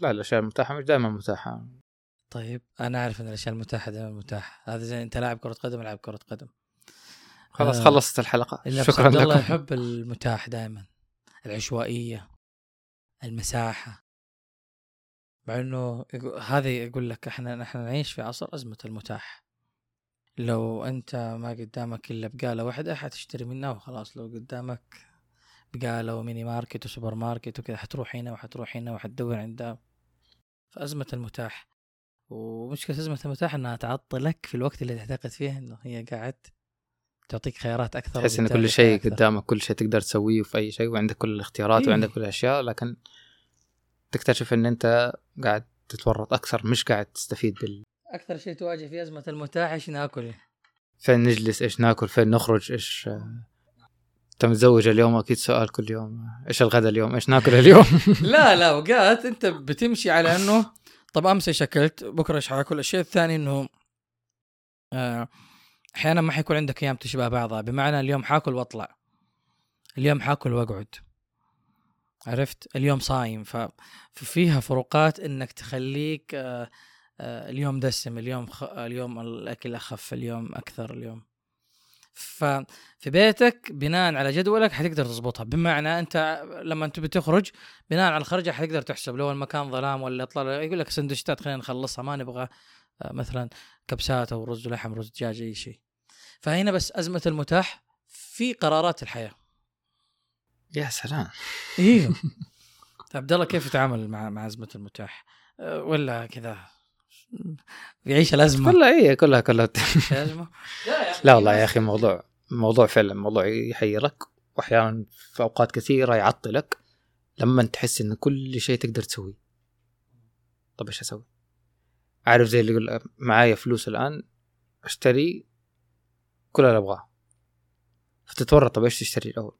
لا الأشياء المتاحة مش دائما متاحة. طيب أنا أعرف إن الأشياء المتاحة دائما متاحة. هذا زي أنت لاعب كرة قدم لاعب كرة قدم. خلاص آه. خلصت الحلقة. شكرا عبد الله لكم. يحب المتاح دائما. العشوائية المساحة. مع إنه هذا يقول لك إحنا نحن نعيش في عصر أزمة المتاح. لو أنت ما قدامك إلا بقالة واحدة حتشتري منها وخلاص. لو قدامك بقاله وميني ماركت وسوبر ماركت وكذا حتروح هنا وحتروح هنا وحتدور عندها فأزمة المتاح ومشكلة أزمة المتاح إنها تعطلك في الوقت اللي تعتقد فيه إنه هي قاعد تعطيك خيارات أكثر تحس وبالتالي كل شيء أكثر. قدامك كل شيء تقدر تسويه في أي شيء وعندك كل الاختيارات إيه. وعندك كل الأشياء لكن تكتشف إن أنت قاعد تتورط أكثر مش قاعد تستفيد بال أكثر شيء تواجه في أزمة المتاح إيش ناكل فين نجلس إيش ناكل فين نخرج إيش انت متزوج اليوم أكيد سؤال كل يوم. إيش الغداء اليوم؟ إيش ناكل اليوم؟ لا لا اوقات أنت بتمشي على إنه طب امس إيش اكلت بكرة إيش حاكل الشيء الثاني إنه آه، أحيانا ما حيكون عندك أيام تشبه بعضها. بمعنى اليوم حاكل وأطلع. اليوم حاكل وأقعد. عرفت؟ اليوم صايم. ففيها فروقات إنك تخليك آه، آه، اليوم دسم اليوم خ... اليوم الأكل أخف اليوم أكثر اليوم. ففي بيتك بناء على جدولك حتقدر تظبطها بمعنى أنت لما انت بتخرج بناء على الخرجة حتقدر تحسب. لو المكان ظلام ولا طلع يقول لك سندوتشات خلينا نخلصها ما نبغى آه، مثلا كبسات أو رز لحم رز دجاج أي شيء. فهنا بس أزمة المتاح في قرارات الحياة. يا سلام. إيوه. عبد الله كيف يتعامل مع مع أزمة المتاح؟ أه، ولا كذا؟ يعيش الازمه كلها إيه كلها كلها. لا والله يا أخي موضوع موضوع فعلا موضوع يحيرك واحيانا في أوقات كثيرة يعطلك لما تحس إن كل شيء تقدر تسويه. طب إيش أسوي؟ عارف زي اللي يقول معايا فلوس الآن أشتري كل اللي أبغاه. فتتورط طب إيش تشتري الأول؟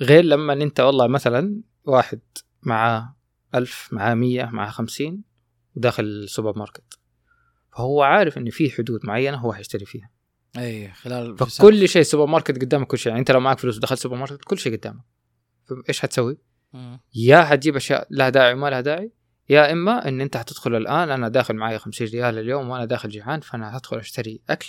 غير لما أنت والله مثلا واحد معاه ألف معاه مية معاه خمسين وداخل السوبر ماركت. فهو عارف إن في حدود معينة هو حيشتري فيها. اي خلال فكل شيء سوبر ماركت قدامك كل شيء. يعني أنت لو معك فلوس ودخلت سوبر ماركت كل شيء قدامك. إيش حتسوي؟ مم. يا حتجيب أشياء لها داعي وما لها داعي يا إما إن أنت حتدخل الآن أنا داخل معي 50 ريال اليوم وأنا داخل جيعان فأنا حدخل أشتري أكل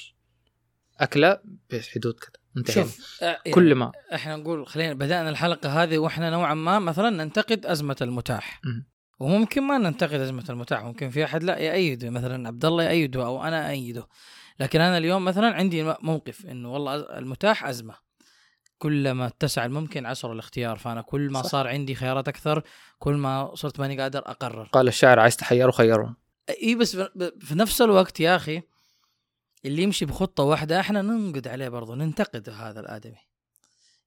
أكلة بحدود كذا. انتهينا. شوف آه، يعني كل ما. إحنا نقول خلينا بدأنا الحلقة هذه وإحنا نوعا ما مثلا ننتقد أزمة المتاح. مم. وممكن ما ننتقد أزمة المتاح ممكن في أحد لا يأيده مثلا عبد الله يأيده أو أنا أأيده. لكن أنا اليوم مثلا عندي موقف إنه والله المتاح أزمة. كلما اتسع الممكن عسر الاختيار فأنا كل ما صح. صار عندي خيارات أكثر كل ما صرت ماني قادر أقرر. قال الشاعر عايز تحيره خيره إي بس في نفس الوقت يا أخي اللي يمشي بخطة واحدة إحنا ننقد عليه برضه ننتقد هذا الآدمي.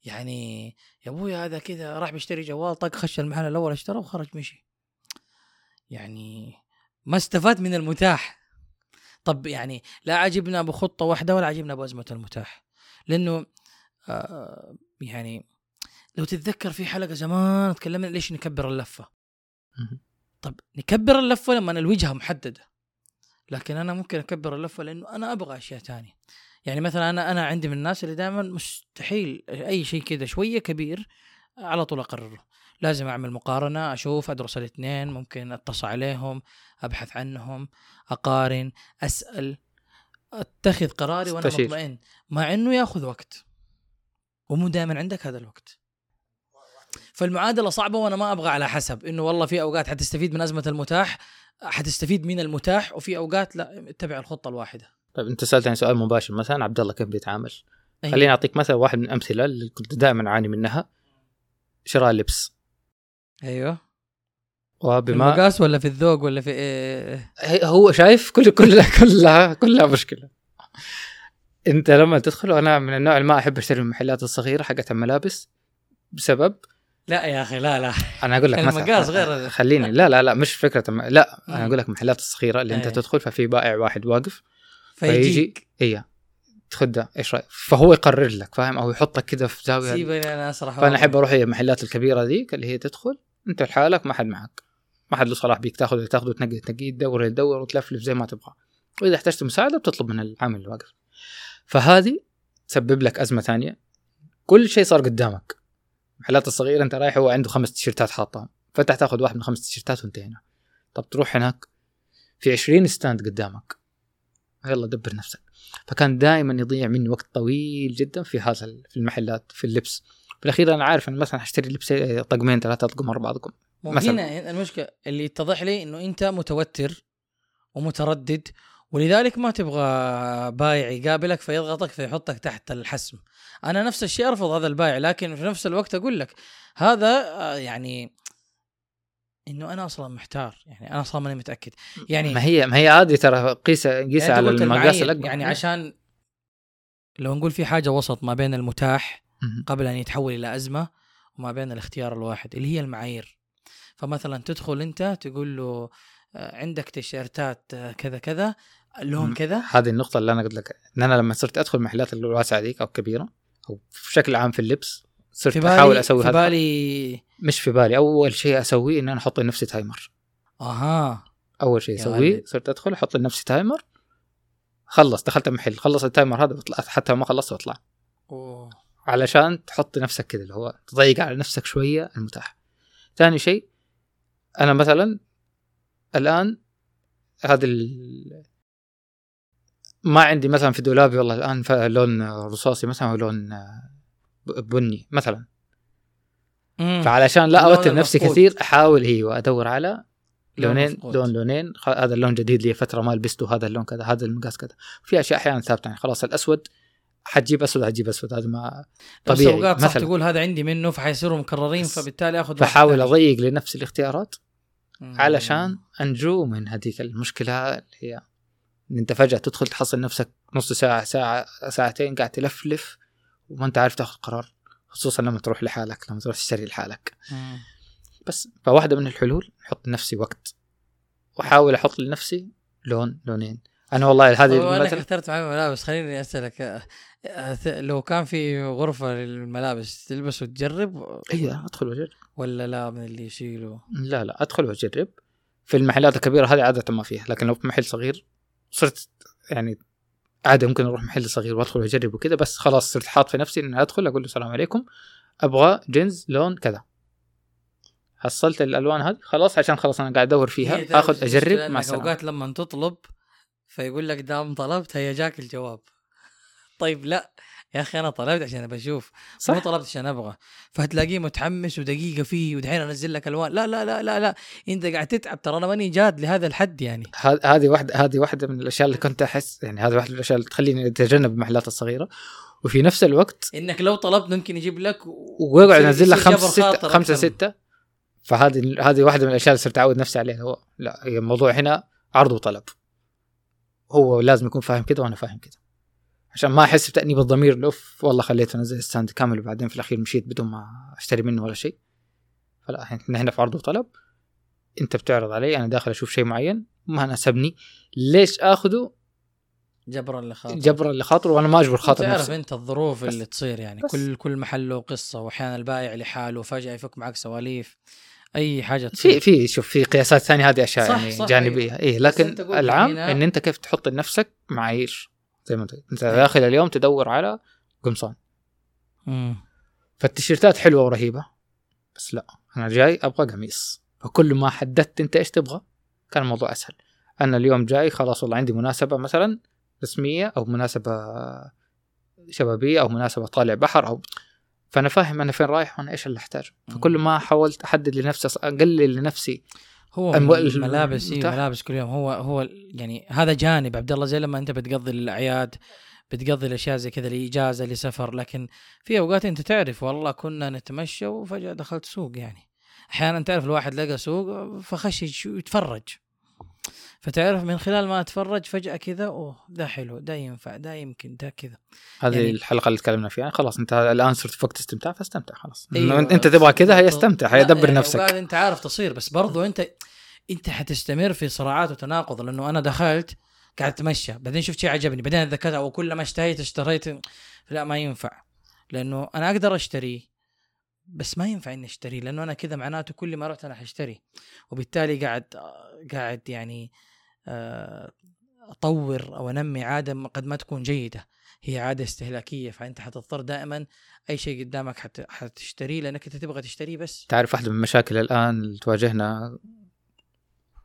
يعني يا أبوي هذا كذا راح بيشتري جوال طق خش المحل الأول اشترى وخرج مشي. يعني ما استفاد من المتاح. طب يعني لا عجبنا بخطة واحدة ولا عجبنا بأزمة المتاح. لأنه آه يعني لو تتذكر في حلقة زمان تكلمنا ليش نكبر اللفة. طب نكبر اللفة لما الوجهة محددة. لكن أنا ممكن أكبر اللفة لأنه أنا أبغى أشياء تانية. يعني مثلا أنا أنا عندي من الناس اللي دائما مستحيل أي شيء كذا شوية كبير على طول أقرره. لازم أعمل مقارنة أشوف أدرس الاثنين ممكن أتصل عليهم أبحث عنهم أقارن أسأل أتخذ قراري وأنا استشير. مطمئن. مع إنه يأخذ وقت. ومو دائما عندك هذا الوقت. فالمعادلة صعبة وأنا ما أبغى على حسب. إنه والله في أوقات حتستفيد من أزمة المتاح حتستفيد من المتاح وفي أوقات لا اتبع الخطة الواحدة. طيب أنت سالتني سؤال مباشر. مثلا عبد الله كيف بيتعامل؟ أيوة. خليني أعطيك مثلا واحد من الامثله اللي كنت دائما أعاني منها. شراء اللبس. أيوه. وبما المقاس ولا في الذوق ولا في إيه؟ هو شايف كل كلها كلها كلها مشكلة. أنت لما تدخل وأنا من النوع اللي ما أحب أشتري من المحلات الصغيرة حقت الملابس بسبب لا يا أخي لا لا. أنا أقول لك المقاس غير- خليني لا لا لا مش فكرة الم- لا أنا مم. أقول لك المحلات الصغيره اللي أنت. تدخل ففي بائع واحد واقف فيجي فيجي اي خد ده إيش رايك فهو يقرر لك فاهم؟ أو يحطك كذا في زاوية سيبني أنا اسرح فأنا أحب أروح المحلات الكبيرة ذيك اللي هي تدخل أنت لحالك ما حد معك. ما حد له صلاح بيك تاخذ اللي تاخذه تنقي تنقي تدور تدور وتلفلف زي ما تبغى. وإذا احتجت مساعدة بتطلب من العامل اللي واقف. فهذه تسبب لك أزمة ثانية. كل شيء صار قدامك. المحلات الصغيرة أنت رايح هو عنده خمس تيشيرتات حاطهم. فانت تاخذ واحد من خمس تيشيرتات وانتهينا. طب تروح هناك في 20 stand قدامك. يلا دبر نفسك. فكان دائما يضيع مني وقت طويل جدا في هذا في المحلات في اللبس في الأخير أنا عارف ان مثلا حاشتري لبس طقمين ثلاثة اطقم أربعة اطقم مثلاً. هنا المشكلة اللي يتضح لي إنه أنت متوتر ومتردد ولذلك ما تبغى بايع يقابلك فيضغطك فيحطك تحت الحسم أنا نفس الشيء أرفض هذا البايع لكن في نفس الوقت أقول لك هذا آه، يعني إنه أنا أصلا محتار يعني أنا أصلا ماني متأكد. يعني ما هي ما هي عادي ترى قيسها قيسها يعني على المقاس الأكبر. يعني عشان لو نقول في حاجة وسط ما بين المتاح. قبل أن يتحول إلى أزمة وما بين الاختيار الواحد اللي هي المعايير. فمثلا تدخل أنت تقول له آه، عندك تيشيرتات آه، كذا كذا لون. كذا. هذه النقطة اللي أنا قلت لك. إن أنا لما صرت أدخل المحلات الواسعة ذيك أو الكبيرة أو بشكل عام في اللبس صرت في بالي أحاول أسوي في هذا. بالي مش في بالي أول شيء أسويه إن أنا أحط لنفسي timer أها. أول شيء ولد. صرت أدخل أحط لنفسي timer خلص دخلت المحل خلص ال timer هذا بطلع. حتى ما خلصت بطلع. أوه. علشان تحط نفسك كذا اللي هو تضيق على نفسك شوية المتاح. ثاني شيء أنا مثلا الآن هذا ال... ما عندي مثلا في دولابي والله الآن ف- لون رصاصي مثلا أو لون ب- بني مثلا مم. فعلشان لا أوتر نفسي المفقود. كثير أحاول أيوه أدور على لون لونين. لون لونين هذا اللون جديد لي فترة ما لبسته هذا اللون كذا هذا المقاس كذا في أشياء أحيانا ثابتة يعني خلاص الأسود حتجيب أسود حتجيب أسود هذا ما بس طبيعي اوقات صح تقول هذا عندي منه فحيصيروا مكررين بس فبالتالي آخذ ثاني. أضيق لنفسي الاختيارات مم. علشان انجو من هذيك المشكلة اللي هي إن أنت فجأة تدخل تحصل نفسك نص ساعة ساعة ساعتين قاعد تلفلف وما انت عارف تاخذ قرار خصوصا لما تروح لحالك لما تروح تشتري لحالك. مم. بس فواحدة من الحلول أحط لنفسي وقت. وأحاول أحط لنفسي لون لونين. أنا والله هذه مثلا اخترت معي ملابس خليني أسألك. آه، آه، لو كان في غرفة للملابس تلبس وتجرب؟ أيوه أدخل وأجرب. ولا لا من اللي يشيلوا؟ لا لا أدخل وأجرب. في المحلات الكبيرة هذه عادة ما فيها لكن لو في محل صغير صرت يعني عادي ممكن أروح محل صغير وأدخل وأجرب وكذا بس خلاص صرت حاط في نفسي إني أدخل أقول له السلام عليكم أبغى جينز لون كذا. حصلت الألوان هذه خلاص عشان خلاص أنا قاعد أدور هي فيها اخذ أجرب مع السلامة. أوقات لما تطلب فيقول لك دام طلبت هيا جاك الجواب. طيب لا. يا أخي أنا طلبت عشان بشوف مو صح. طلبت عشان أبغى. فتلاقيه متحمس ودقيقة فيه ودحين أنزل لك الوان. لا لا لا لا لا. أنت قاعد تتعب ترى أنا ماني جاد لهذا الحد يعني. هذه واحدة هذه واحدة من الأشياء اللي كنت أحس يعني هذه واحدة من الأشياء اللي تخليني أتجنب المحلات الصغيرة. وفي نفس الوقت إنك لو طلبت ممكن يجيب لك و... ويقعد ينزل لك خاطر خمسة أكثر. ستة. فهذه هذه واحدة من الأشياء اللي صرت أعود نفسي عليها. هو لا هي الموضوع هنا عرض وطلب. هو لازم يكون فاهم كذا وأنا فاهم كذا. عشان ما أحس بتأنيب الضمير أوف والله خليته نزل الستاند كامل وبعدين في الأخير مشيت بدون ما أشتري منه ولا شيء. فلا إحنا هنا في عرض وطلب. أنت بتعرض علي أنا داخل أشوف شيء معين ما ناسبني. ليش آخذه؟ جبرا لخاطر جبرا لخاطره وأنا ما أجبر خاطر تعرف نفسي. أنت الظروف بس. اللي تصير يعني. بس. كل كل محل له قصة وأحيانا البائع لحاله فجأة يفك معك سواليف. أي حاجة تصير. في في شوف في قياسات ثانية هذه أشياء صح، يعني صح، جانبية. إيه بس لكن العام إن أنت كيف تحط لنفسك معايير. زي ما انت انت أيوة. داخل اليوم تدور على قمصان. مم. فالتيشيرتات حلوة ورهيبة بس لا أنا جاي أبغى قميص. فكل ما حددت أنت إيش تبغى كان الموضوع أسهل. أنا اليوم جاي خلاص والله عندي مناسبة مثلا رسمية أو مناسبة شبابية أو مناسبة طالع بحر أو فأنا فاهم أنا فين رايح وأنا إيش اللي أحتاجه. فكل ما حاولت أحدد لنفسي أقلل لنفسي هو الم- الملابس إيه،. ملابس كل يوم. هو هو يعني هذا جانب. عبد الله زي لما أنت بتقضي الأعياد بتقضي الأشياء زي كذا لاجازه لسفر لكن في أوقات أنت تعرف والله كنا نتمشى وفجأة دخلت سوق يعني. أحيانا تعرف الواحد لقى سوق فخش يتفرج. فتعرف من خلال ما أتفرج فجأة كذا أوه ده حلو ده ينفع ده يمكن ده كذا هذه يعني- الحلقة اللي تكلمنا فيها خلاص انت الآن صرت في وقت استمتاع فاستمتع خلاص أيوة. أنت تبغى كذا هي. استمتع هي دبر يعني نفسك أنت عارف تصير بس برضو أنت أنت حتستمر في صراعات وتناقض لأنه أنا دخلت قاعد أتمشى بعدين شفت شيء عجبني بعدين أتذكرت أو كل ما اشتهيت اشتريت لا ما ينفع لأنه أنا أقدر أشتري بس ما ينفع إني أشتري لأنه أنا كذا معناته كل ما رحت أنا حاشتري وبالتالي قاعد قاعد يعني آه، أطور أو أنمي عادة قد ما تكون جيدة. هي عادة استهلاكية فأنت حتضطر دائما أي شيء قدامك حت... حتشتريه لأنك أنت تبغى تشتريه بس. تعرف واحدة من المشاكل الآن اللي تواجهنا؟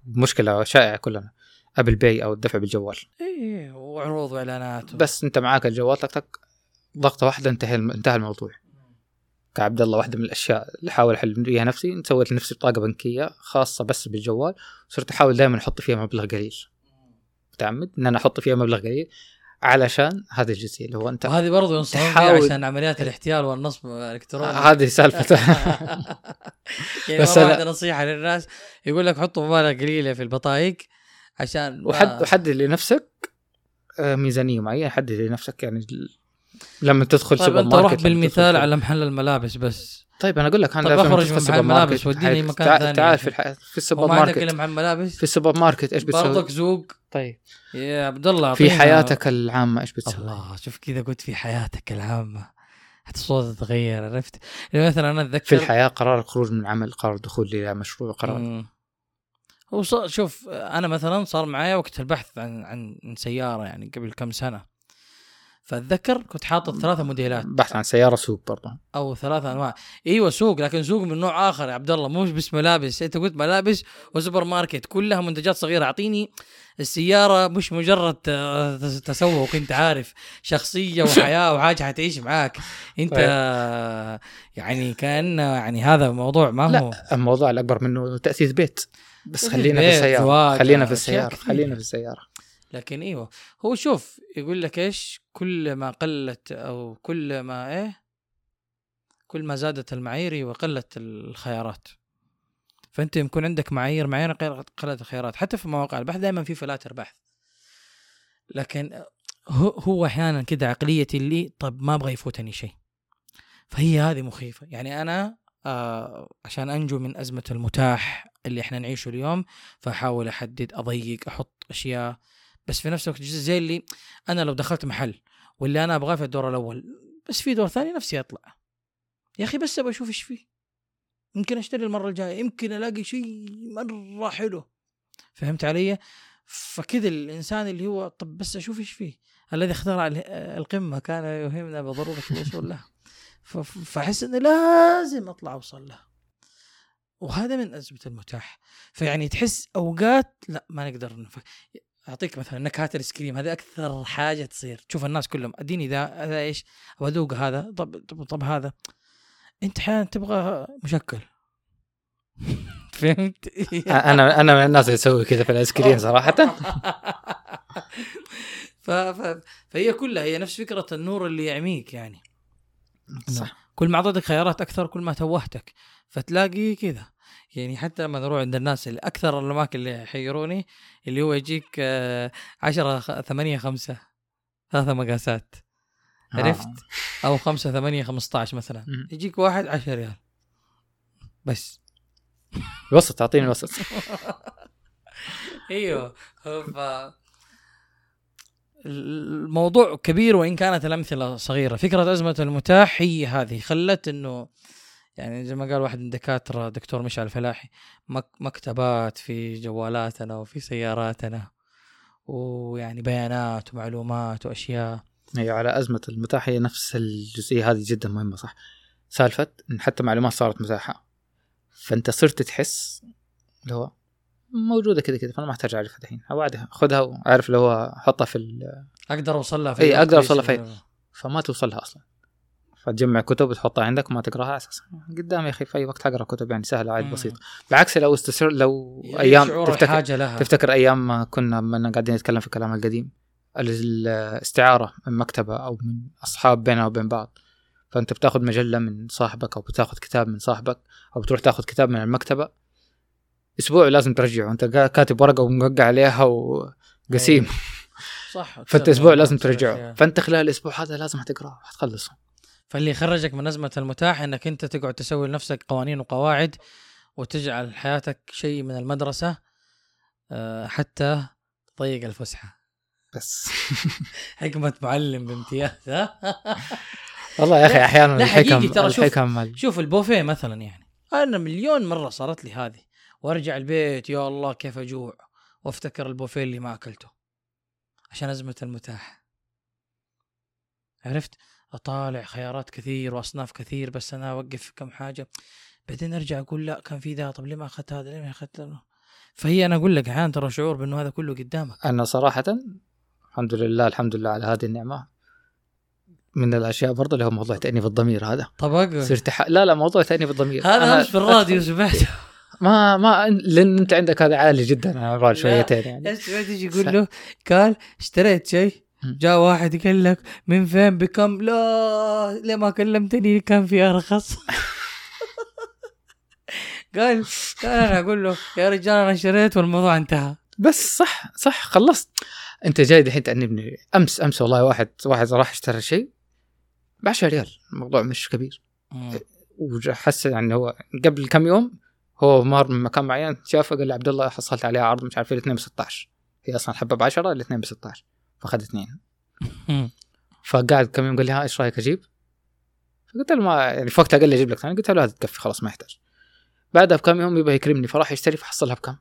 مشكلة شائعة كلنا. أبل باي أو الدفع بالجوال. إيه وعروض وإعلانات و... بس أنت معاك الجوال تك تك ضغطة واحدة انتهى انتهى الموضوع. كعبد الله واحدة من الأشياء اللي احاول احل فيها نفسي. سويت لنفسي بطاقه بنكية خاصة بس بالجوال. صرت أحاول دائما أحط فيها مبلغ قليل. متعمد؟ إن أنا أحط فيها مبلغ قليل علشان هذه الجزئية اللي هو أنت وهذه برضه ينصحون تحاول- عشان عمليات الاحتيال والنصب الإلكتروني. هذه سالفة. يعني بس أنا- نصيحة للناس. يقول لك حطوا مبالغ قليلة في البطايق عشان ما- وحد وحدد لنفسك آه، ميزانية معينة. حدد لنفسك يعني لما تدخل طيب سوبر ماركت لما بالمثال على محل الملابس بس. طيب أنا أقول لك أنا طيب تدخل من محل ماركت ملابس، وديني مكان ثاني. تعال. في الح... في السوبر وما عندك الا ماركت محل ملابس في السوبر ماركت إيش بتسوي؟ برضك سوق طيب. يا عبد الله في حياتك العامة إيش بتسوي؟ الله شوف كذا قلت في حياتك العامة. حتى الصوت تغير عرفت؟ يعني مثلا أنا اتذكر في الحياة قرار الخروج من العمل قرار الدخول إلى مشروع قرار. مم. هو شوف أنا مثلا صار معايا وقت البحث عن عن سيارة يعني قبل كم سنة. فاتذكر كنت حاطط ثلاثة موديلات. بحث عن سيارة سوق برضه. أو ثلاثة أنواع. إيوه سوق لكن سوق من نوع آخر يا عبد الله. مو بس ملابس. أنت قلت ملابس وسوبر ماركت كلها منتجات صغيرة. أعطيني السيارة مش مجرد آه، تس- تسوق. أنت عارف شخصية وحياة وحاجة حتعيش معاك. أنت طيب. يعني كأن يعني هذا موضوع ما هو. لا الموضوع الأكبر منه تأسيس بيت. بس تأسيس خلينا في زواج، خلينا في كثير. خلينا في السيارة. لكن أيوه هو؟ شوف يقول لك إيش؟ كل ما قلت أو كل ما إيه؟ كل ما زادت المعايير وقلت الخيارات. فأنت يكون عندك معايير معينه قلت الخيارات. حتى في مواقع البحث دائما في فلاتر بحث. لكن هو, هو أحيانا كده عقليتي اللي طب ما أبغى يفوتني شيء. فهي هذه مخيفة. يعني أنا آه عشان أنجو من أزمة المتاح اللي إحنا نعيشه اليوم فأحاول أحدد أضيق أحط أشياء بس في نفس الوقت زي اللي أنا لو دخلت محل واللي أنا أبغاه في الدور الأول بس في دور ثاني نفسي أطلع. يا أخي بس أبغى أشوف إيش فيه. يمكن أشتري المرة الجاية يمكن ألاقي شيء مرة حلو. فهمت علي؟ فكذا الإنسان اللي هو طب بس أشوف إيش فيه. الذي اخترع ال- القمة كان يوهمنا بضرورة الوصول ف- فأحس انه لازم أطلع أوصل له. وهذا من أزمة المتاح. فيعني تحس أوقات لا ما نقدر نفك أعطيك مثلا نكهات الايس كريم هذه أكثر حاجة تصير. تشوف الناس كلهم أديني ذا هذا إيش أبغى هذا طب طب, طب هذا. أنت أحيانا تبغى مشكل. فهمت؟ أنا أنا من الناس اللي تسوي كذا في الايس كريم صراحة. ف... ف... فهي كلها هي نفس فكرة النور اللي يعميك يعني. صح. كل ما أعطيتك خيارات أكثر كل ما توهتك فتلاقي كذا. يعني حتى لما نروح عند الناس اللي أكثر الأماكن اللي يحيروني اللي هو يجيك 10 8 5 ثلاثة مقاسات. عرفت؟ أو 5 8 15 مثلا. يجيك واحد 10 ريال. بس. وسط اعطيني الوسط. أيوه. ف الموضوع كبير وإن كانت الأمثلة صغيرة. فكرة أزمة المتاح هي هذه خلت إنه يعني زي ما قال واحد من الدكاتره دكتور مشعل الفلاحي مك مكتبات في جوالاتنا وفي سياراتنا ويعني بيانات ومعلومات وأشياء. هي على أزمة المتاح هي نفس الجزئية هذه جدا مهمة صح؟ سالفة إن حتى معلومات صارت متاحة فأنت صرت تحس اللي هو موجودة كذا كذا فأنا ما أحتاج اعرفها الحين بعدها خذها وأعرف اللي هو احطها في ال- أقدر اوصل لها في إي، وقت أقدر أوصل لها في-. فما توصل لها أصلا. فتجمع كتب وتحطها عندك وما تقراها على أساس قدام يا أخي في أي وقت حقرا كتب يعني سهلة عادي. بسيط. بالعكس لو استشر لو أيام تفتكر الحاجة لها. تفتكر أيام ما كنا لما قاعدين نتكلم في الكلام القديم. الاستعارة من مكتبة أو من أصحاب بيننا وبين بعض. فأنت بتاخذ مجلة من صاحبك أو بتاخذ كتاب من صاحبك أو بتروح تاخذ كتاب من المكتبة. أسبوع لازم ترجعه. انت كاتب ورقة وموقع عليها وقسيم. أيوة. صح. فأنت أسبوع لازم ترجعه. فأنت خلال الأسبوع هذا لازم حتقراه حتخلصه فاللي يخرجك من أزمة المتاح إنك أنت تقعد تسوي لنفسك قوانين وقواعد وتجعل حياتك شيء من المدرسة آه، حتى تضيق الفسحة. بس. حكمة معلم بامتياز ها؟ والله يا أخي أحيانا الحكم ترى شوف- الحكم ال- شوف البوفيه مثلا يعني. أنا مليون مرة صارت لي هذه. وأرجع البيت يا الله كيف أجوع؟ وأفتكر البوفيه اللي ما أكلته. عشان أزمة المتاح. عرفت؟ أطالع خيارات كثير وأصناف كثير بس أنا أوقف في كم حاجة. بعدين أرجع أقول لا كان في ذا طب ليه ما أخذت هذا؟ ليه ما أخذت؟ فهي أنا أقول لك أحيانا ترى شعور بأنه هذا كله قدامك. أنا صراحة الحمد لله الحمد لله على هذه النعمة. من الأشياء برضه اللي هو موضوع تأنيب الضمير هذا. طب صرت ح... لا لا موضوع تأنيب الضمير. هذا أمس في الراديو سمعته. ما ما لأن أنت عندك هذا عالي جدا أنا. شويتين يعني. إيش تيجي يقول له قال اشتريت شيء. جاء واحد قال لك من فين؟ بكم؟ لا ليه ما كلمتني كان في أرخص. قال قال أنا أقول له يا رجال أنا اشتريت والموضوع انتهى. بس صح صح خلصت. أنت جاي دحين تأنبني أمس أمس والله واحد واحد راح اشترى شيء ب 10 ريال. الموضوع مش كبير. وحس يعني هو قبل كم يوم هو مار من مكان معين شافه قال لي عبد الله حصلت عليها عرض مش عارف الاثنين ب 16 هي أصلا حبة ب 10 الاثنين ب 16 فاخذ اثنين. فقعد كم يوم قال لي ها إيش رأيك أجيب؟ فقلت له ما يعني في وقتها قال لي أجيب لك ثاني. قلت له هذه تكفي خلاص ما يحتاج. بعدها بكم يوم يبغى يكرمني فراح يشتري فحصلها بكم؟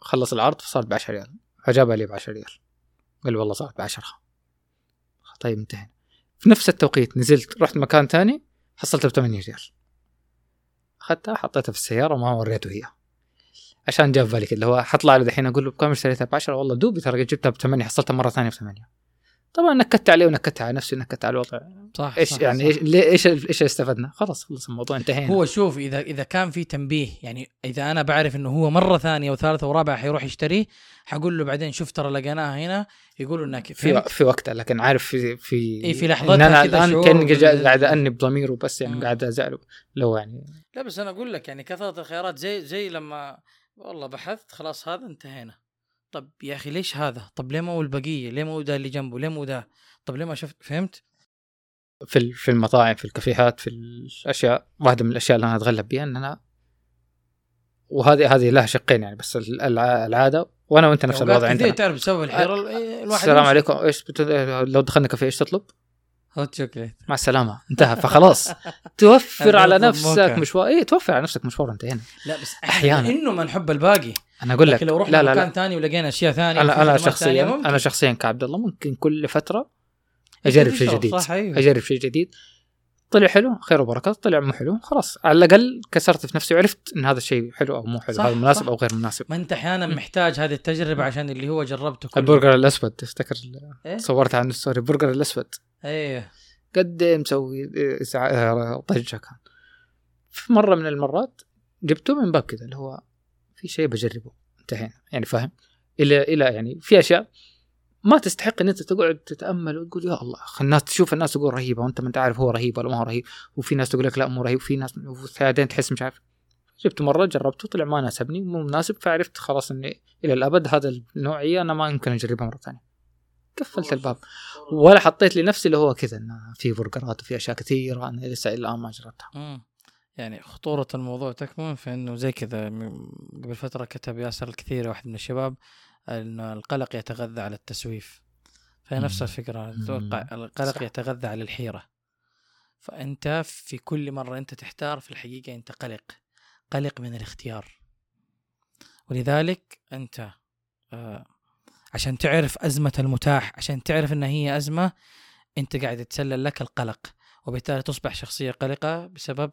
خلص العرض فصارت ب 10 ريال. فجابها لي ب 10 ريال. قال لي والله صارت ب 10 طيب انتهينا. في نفس التوقيت نزلت رحت مكان ثاني حصلتها ب 8 ريال. أخذتها حطيتها في السيارة وما وريته هي. عشان جاء في بالي كده اللي هو حطلع له دحين أقول له بكم اشتريتها ب 10 والله دوبي ترى جبتها ب 8 حصلتها مرة ثانية ب 8 طبعا نكدت عليه ونكدت على نفسي ونكدت على الوضع صح إيش صح يعني صح. إيش ليه- إيش إيش استفدنا؟ خلاص خلص الموضوع انتهينا هو شوف اذا إذا كان في تنبيه يعني إذا أنا بعرف إنه هو مرة ثانية وثالثة ورابعة حيروح يشتريه حقول له بعدين شوف ترى لقيناها هنا يقولوا إنك في؟ في وقتها لكن عارف في في إيه، في لحظتها إن أنا كذا الان كأني قاعد انب ضميره بس يعني. قاعد أزعله لو يعني لا بس أنا أقول لك يعني كثرة الخيارات زي زي لما والله بحثت خلاص هذا انتهينا طب يا أخي ليش هذا؟ طب ليه مو البقية؟ ليه مو ده اللي جنبه؟ ليه مو ده؟ طب ليه ما شفت فهمت؟ في في المطاعم في الكافيهات في الأشياء واحدة من الأشياء اللي أنا أتغلب بها إن أنا وهذه هذه لها شقين يعني بس ال- الع- العادة وأنا وأنت نفس الوضع عندنا تعرف بسبب الحيرة ال- إيه، الواحد السلام. عليكم إيش بت... لو دخلنا كافيه إيش تطلب؟ هوت شوكليت مع السلامة. انتهى. فخلاص. توفر على نفسك. مشوار. اي توفر على نفسك مشوار انتهينا. لا بس أحياناً. إنه ما نحب الباقي. أنا أقول لك. لو رحنا لا لا مكان ثاني ولقينا أشياء ثانية أنا أنا شخصيا. أنا شخصيا كعبد الله ممكن كل فترة أجرب شيء جديد. صح أيوه. أجرب شيء جديد. طلع حلو خير وبركه طلع مو حلو خلاص. على الأقل كسرت في نفسي وعرفت إن هذا الشيء حلو أو مو حلو صح، هذا مناسب صح. أو غير مناسب. ما أنت أحيانا محتاج هذه التجربة عشان اللي هو جربته كله. البرجر الأسود تفتكر إيه؟ صورتها عن الستوري البرجر الأسود. أيوه قد إيه مسوي ضجه كان. في مرة من المرات جبته من باب كذا اللي هو في شيء بجربه. انتهينا. يعني فاهم؟ إلى إلى يعني في أشياء ما تستحق إن أنت تقعد تتأمل وتقول يا الله الناس تشوف الناس تقول رهيبة وأنت ما أنت عارف هو رهيب ولا ما هو رهيب وفي ناس تقول لك لا مو رهيب وفي ناس بعدين تحس مش عارف. جبته مرة جربته طلع ما ناسبني مو مناسب فعرفت خلاص إني إلى الأبد هذا النوعية أنا ما يمكن أجربها مرة ثانية. قفلت الباب ولا حطيت لنفسي اللي هو كذا إنه في برجرات وفي أشياء كثيرة أنا لسه الان ما جربتها. يعني خطورة الموضوع تكمن في إنه زي كذا قبل فترة كتب ياسر الكثير واحد من الشباب انه القلق يتغذى على التسويف فهي نفس. الفكرة. أتوقع القلق صح. يتغذى على الحيرة فأنت في كل مرة أنت تحتار في الحقيقة أنت قلق قلق من الاختيار ولذلك أنت آه عشان تعرف أزمة المتاح عشان تعرف إن هي أزمة أنت قاعد يتسلل لك القلق. وبالتالي تصبح شخصية قلقة بسبب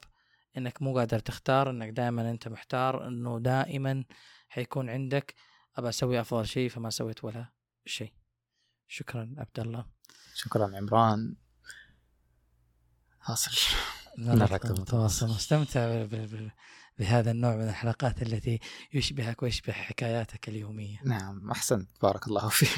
إنك مو قادر تختار إنك دائما أنت محتار إنه دائما حيكون عندك أبى أسوي أفضل شيء فما سويت ولا شيء. شكرا عبد الله. شكرا عمران. حاصل. نلقى متواصل مستمتع ب- ب- ب- بهذا النوع من الحلقات التي يشبهك ويشبه حكاياتك اليومية. نعم أحسنت بارك الله فيك.